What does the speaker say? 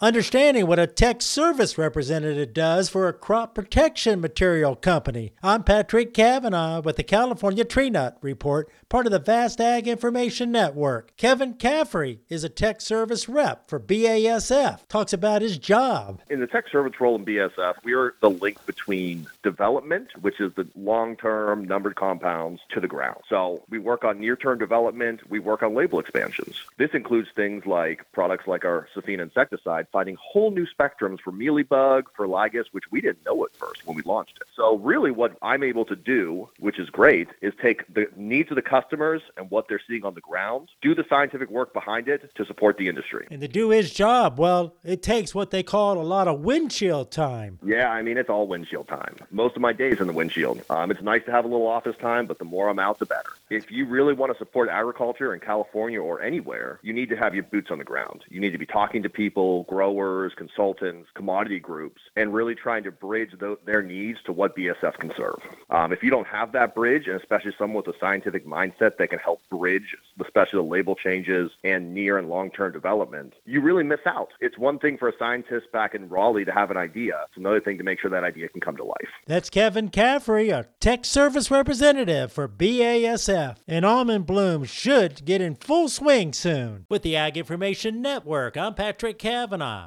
understanding what a tech service representative does for a crop protection material company. I'm Patrick Cavanaugh with the California Tree Nut Report, part of the Vast Ag Information Network. Kevin Caffrey is a tech service rep for BASF, talks about his job. In the tech service role in BASF, we are the link between development, which is the long term numbered compounds, to the ground. So we work on near term development, we work on label expansions. This includes things like products like our Sefina insecticide finding whole new spectrums for mealybug, for lygus, which we didn't know at first when we launched it. So really what I'm able to do, which is great, is take the needs of the customers and what they're seeing on the ground, do the scientific work behind it to support the industry. And to do his job, well, it takes what they call a lot of windshield time. Yeah, I mean, it's all windshield time. Most of my days in the windshield. Um, it's nice to have a little office time, but the more I'm out, the better. If you really want to support agriculture in California or anywhere, you need to have your boots on the ground. You need to be talking to people, growers, consultants, commodity groups, and really trying to bridge the, their needs to what BASF can serve. Um, if you don't have that bridge, and especially someone with a scientific mindset that can help bridge, especially the label changes and near and long term development, you really miss out. It's one thing for a scientist back in Raleigh to have an idea, it's another thing to make sure that idea can come to life. That's Kevin Caffrey, a tech service representative for BASF. And almond bloom should get in full swing soon. With the Ag Information Network, I'm Patrick Cavanaugh.